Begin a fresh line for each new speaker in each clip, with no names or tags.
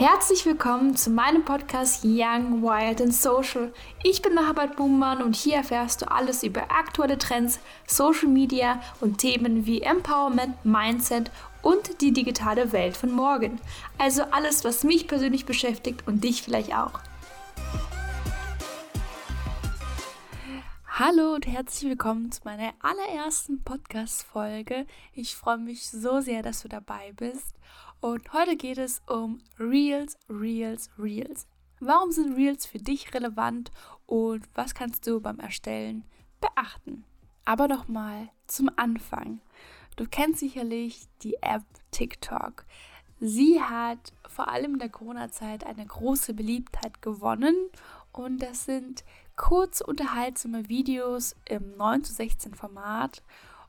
Herzlich willkommen zu meinem Podcast Young, Wild and Social. Ich bin Mahabad Buhmann und hier erfährst du alles über aktuelle Trends, Social Media und Themen wie Empowerment, Mindset und die digitale Welt von morgen. Also alles, was mich persönlich beschäftigt und dich vielleicht auch. Hallo und herzlich willkommen zu meiner allerersten Podcast-Folge. Ich freue mich so sehr, dass du dabei bist. Und heute geht es um Reels, Reels, Reels. Warum sind Reels für dich relevant und was kannst du beim Erstellen beachten? Aber nochmal zum Anfang. Du kennst sicherlich die App TikTok. Sie hat vor allem in der Corona-Zeit eine große Beliebtheit gewonnen und das sind kurz unterhaltsame Videos im 9 zu 16 Format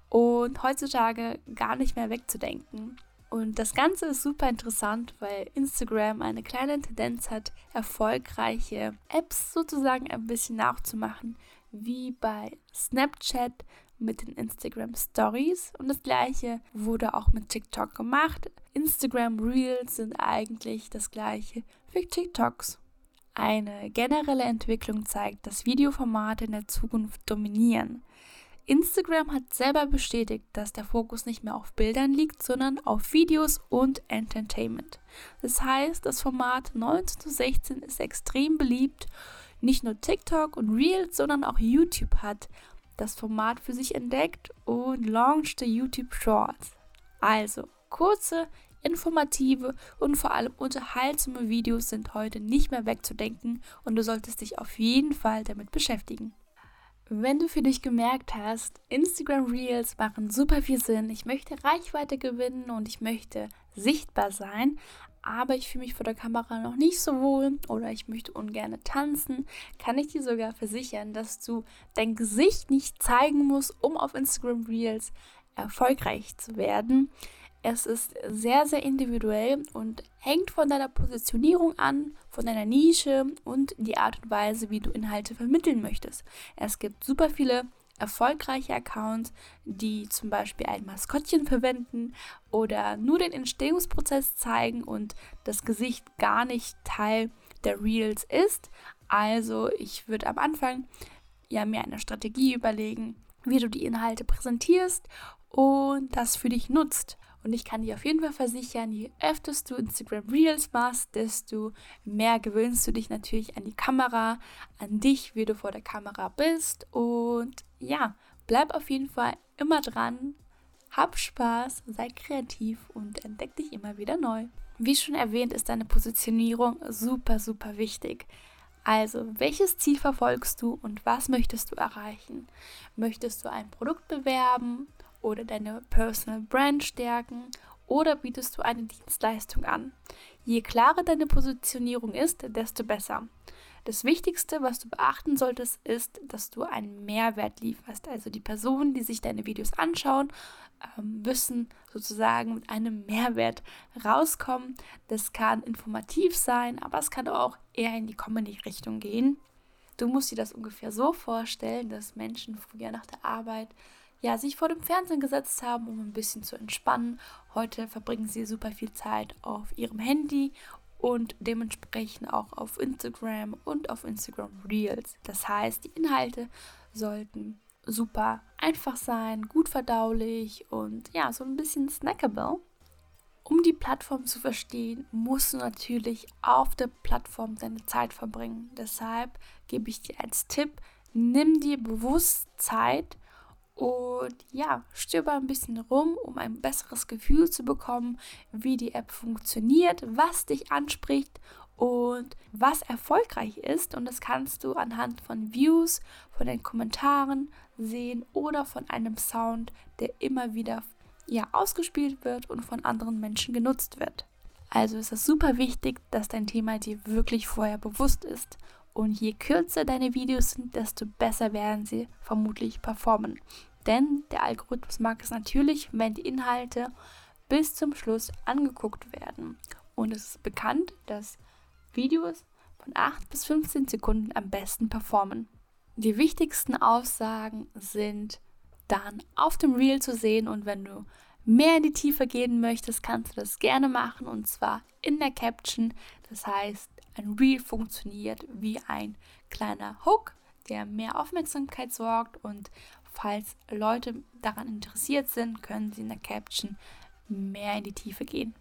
und heutzutage gar nicht mehr wegzudenken. Und das Ganze ist super interessant, weil Instagram eine kleine Tendenz hat, erfolgreiche Apps sozusagen ein bisschen nachzumachen, wie bei Snapchat mit den Instagram Stories. Und das gleiche wurde auch mit TikTok gemacht. Instagram Reels sind eigentlich das gleiche für TikToks. Eine generelle Entwicklung zeigt, dass Videoformate in der Zukunft dominieren. Instagram hat selber bestätigt, dass der Fokus nicht mehr auf Bildern liegt, sondern auf Videos und Entertainment. Das heißt, das Format 19 zu 16 ist extrem beliebt. Nicht nur TikTok und Reels, sondern auch YouTube hat das Format für sich entdeckt und launchte YouTube Shorts. Also kurze, Informative und vor allem unterhaltsame Videos sind heute nicht mehr wegzudenken und du solltest dich auf jeden Fall damit beschäftigen. Wenn du für dich gemerkt hast, Instagram Reels machen super viel Sinn, ich möchte Reichweite gewinnen und ich möchte sichtbar sein, aber ich fühle mich vor der Kamera noch nicht so wohl oder ich möchte ungern tanzen, kann ich dir sogar versichern, dass du dein Gesicht nicht zeigen musst, um auf Instagram Reels erfolgreich zu werden. Es ist sehr, sehr individuell und hängt von deiner Positionierung an, von deiner Nische und die Art und Weise, wie du Inhalte vermitteln möchtest. Es gibt super viele erfolgreiche Accounts, die zum Beispiel ein Maskottchen verwenden oder nur den Entstehungsprozess zeigen und das Gesicht gar nicht Teil der Reels ist. Also ich würde am Anfang ja mir eine Strategie überlegen, wie du die Inhalte präsentierst und das für dich nutzt. Und ich kann dir auf jeden Fall versichern, je öfter du Instagram Reels machst, desto mehr gewöhnst du dich natürlich an die Kamera, an dich, wie du vor der Kamera bist. Und ja, bleib auf jeden Fall immer dran. Hab Spaß, sei kreativ und entdeck dich immer wieder neu. Wie schon erwähnt, ist deine Positionierung super, super wichtig. Also, welches Ziel verfolgst du und was möchtest du erreichen? Möchtest du ein Produkt bewerben? Oder deine Personal Brand stärken oder bietest du eine Dienstleistung an. Je klarer deine Positionierung ist, desto besser. Das Wichtigste, was du beachten solltest, ist, dass du einen Mehrwert lieferst. Also die Personen, die sich deine Videos anschauen, ähm, müssen sozusagen mit einem Mehrwert rauskommen. Das kann informativ sein, aber es kann auch eher in die Comedy-Richtung gehen. Du musst dir das ungefähr so vorstellen, dass Menschen früher nach der Arbeit ja, sich vor dem Fernsehen gesetzt haben, um ein bisschen zu entspannen. Heute verbringen sie super viel Zeit auf ihrem Handy und dementsprechend auch auf Instagram und auf Instagram Reels. Das heißt, die Inhalte sollten super einfach sein, gut verdaulich und ja, so ein bisschen snackable. Um die Plattform zu verstehen, musst du natürlich auf der Plattform deine Zeit verbringen. Deshalb gebe ich dir als Tipp, nimm dir bewusst Zeit und ja, stöber ein bisschen rum, um ein besseres Gefühl zu bekommen, wie die App funktioniert, was dich anspricht und was erfolgreich ist. Und das kannst du anhand von Views, von den Kommentaren sehen oder von einem Sound, der immer wieder ja, ausgespielt wird und von anderen Menschen genutzt wird. Also ist es super wichtig, dass dein Thema dir wirklich vorher bewusst ist. Und je kürzer deine Videos sind, desto besser werden sie vermutlich performen. Denn der Algorithmus mag es natürlich, wenn die Inhalte bis zum Schluss angeguckt werden. Und es ist bekannt, dass Videos von 8 bis 15 Sekunden am besten performen. Die wichtigsten Aussagen sind dann auf dem Reel zu sehen und wenn du mehr in die Tiefe gehen möchtest, kannst du das gerne machen und zwar in der Caption. Das heißt, ein Reel funktioniert wie ein kleiner Hook, der mehr Aufmerksamkeit sorgt und falls Leute daran interessiert sind, können sie in der Caption mehr in die Tiefe gehen.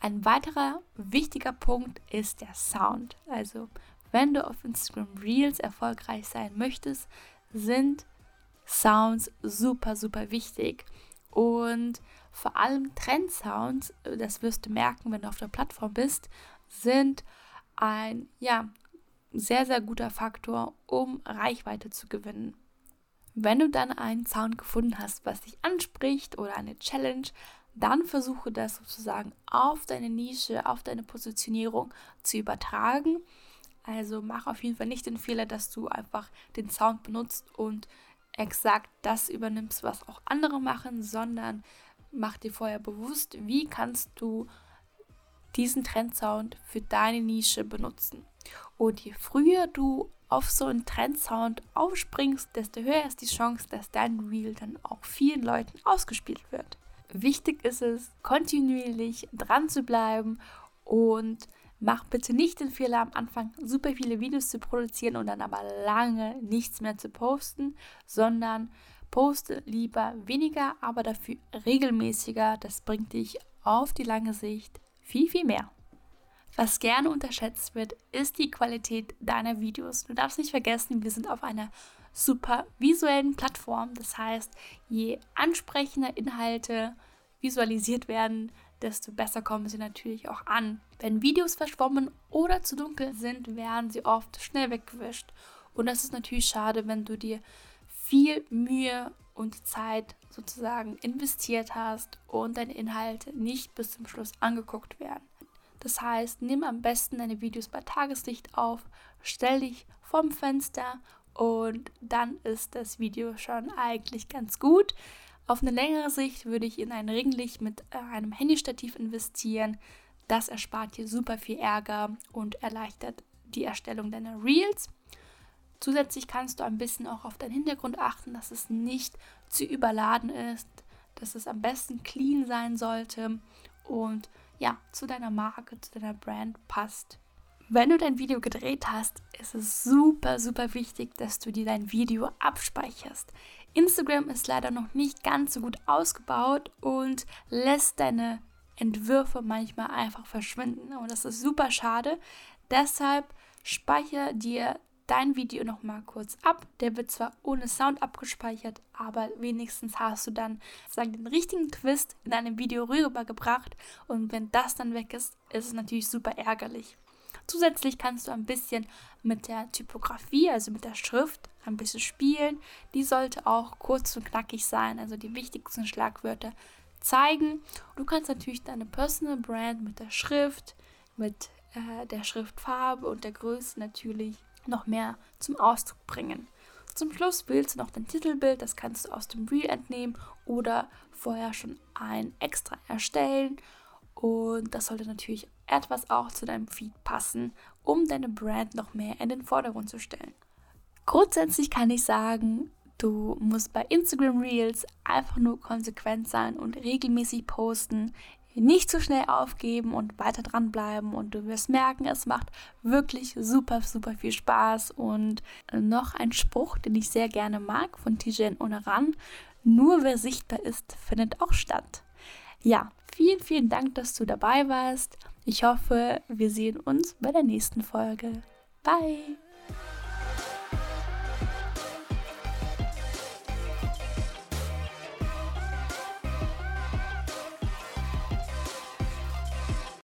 Ein weiterer wichtiger Punkt ist der Sound. Also, wenn du auf Instagram Reels erfolgreich sein möchtest, sind Sounds super, super wichtig. Und vor allem Trendsounds, das wirst du merken, wenn du auf der Plattform bist, sind ein ja, sehr, sehr guter Faktor, um Reichweite zu gewinnen. Wenn du dann einen Sound gefunden hast, was dich anspricht oder eine Challenge, dann versuche das sozusagen auf deine Nische, auf deine Positionierung zu übertragen. Also mach auf jeden Fall nicht den Fehler, dass du einfach den Sound benutzt und exakt das übernimmst, was auch andere machen, sondern mach dir vorher bewusst, wie kannst du diesen Trendsound für deine Nische benutzen. Und je früher du auf so einen Trendsound aufspringst, desto höher ist die Chance, dass dein Reel dann auch vielen Leuten ausgespielt wird. Wichtig ist es, kontinuierlich dran zu bleiben und mach bitte nicht den Fehler am Anfang super viele Videos zu produzieren und dann aber lange nichts mehr zu posten, sondern poste lieber weniger, aber dafür regelmäßiger. Das bringt dich auf die lange Sicht viel, viel mehr. Was gerne unterschätzt wird, ist die Qualität deiner Videos. Du darfst nicht vergessen, wir sind auf einer super visuellen Plattform. Das heißt, je ansprechender Inhalte visualisiert werden, desto besser kommen sie natürlich auch an. Wenn Videos verschwommen oder zu dunkel sind, werden sie oft schnell weggewischt. Und das ist natürlich schade, wenn du dir viel Mühe und Zeit sozusagen investiert hast und deine Inhalte nicht bis zum Schluss angeguckt werden. Das heißt, nimm am besten deine Videos bei Tageslicht auf, stell dich vorm Fenster und dann ist das Video schon eigentlich ganz gut. Auf eine längere Sicht würde ich in ein Ringlicht mit äh, einem Handystativ investieren. Das erspart dir super viel Ärger und erleichtert die Erstellung deiner Reels. Zusätzlich kannst du ein bisschen auch auf deinen Hintergrund achten, dass es nicht zu überladen ist, dass es am besten clean sein sollte und ja, zu deiner Marke, zu deiner Brand passt. Wenn du dein Video gedreht hast, ist es super, super wichtig, dass du dir dein Video abspeicherst. Instagram ist leider noch nicht ganz so gut ausgebaut und lässt deine Entwürfe manchmal einfach verschwinden. Und das ist super schade. Deshalb speichere dir dein Video noch mal kurz ab. Der wird zwar ohne Sound abgespeichert, aber wenigstens hast du dann sagen, den richtigen Twist in deinem Video rübergebracht. Und wenn das dann weg ist, ist es natürlich super ärgerlich. Zusätzlich kannst du ein bisschen mit der Typografie, also mit der Schrift, ein bisschen spielen. Die sollte auch kurz und knackig sein, also die wichtigsten Schlagwörter zeigen. Du kannst natürlich deine Personal Brand mit der Schrift, mit äh, der Schriftfarbe und der Größe natürlich noch mehr zum Ausdruck bringen. Zum Schluss wählst du noch dein Titelbild, das kannst du aus dem Reel entnehmen oder vorher schon ein extra erstellen. Und das sollte natürlich etwas auch zu deinem Feed passen, um deine Brand noch mehr in den Vordergrund zu stellen. Grundsätzlich kann ich sagen, du musst bei Instagram Reels einfach nur konsequent sein und regelmäßig posten nicht zu schnell aufgeben und weiter dranbleiben und du wirst merken, es macht wirklich super, super viel Spaß. Und noch ein Spruch, den ich sehr gerne mag von Tijen Onaran, nur wer sichtbar ist, findet auch statt. Ja, vielen, vielen Dank, dass du dabei warst. Ich hoffe, wir sehen uns bei der nächsten Folge. Bye!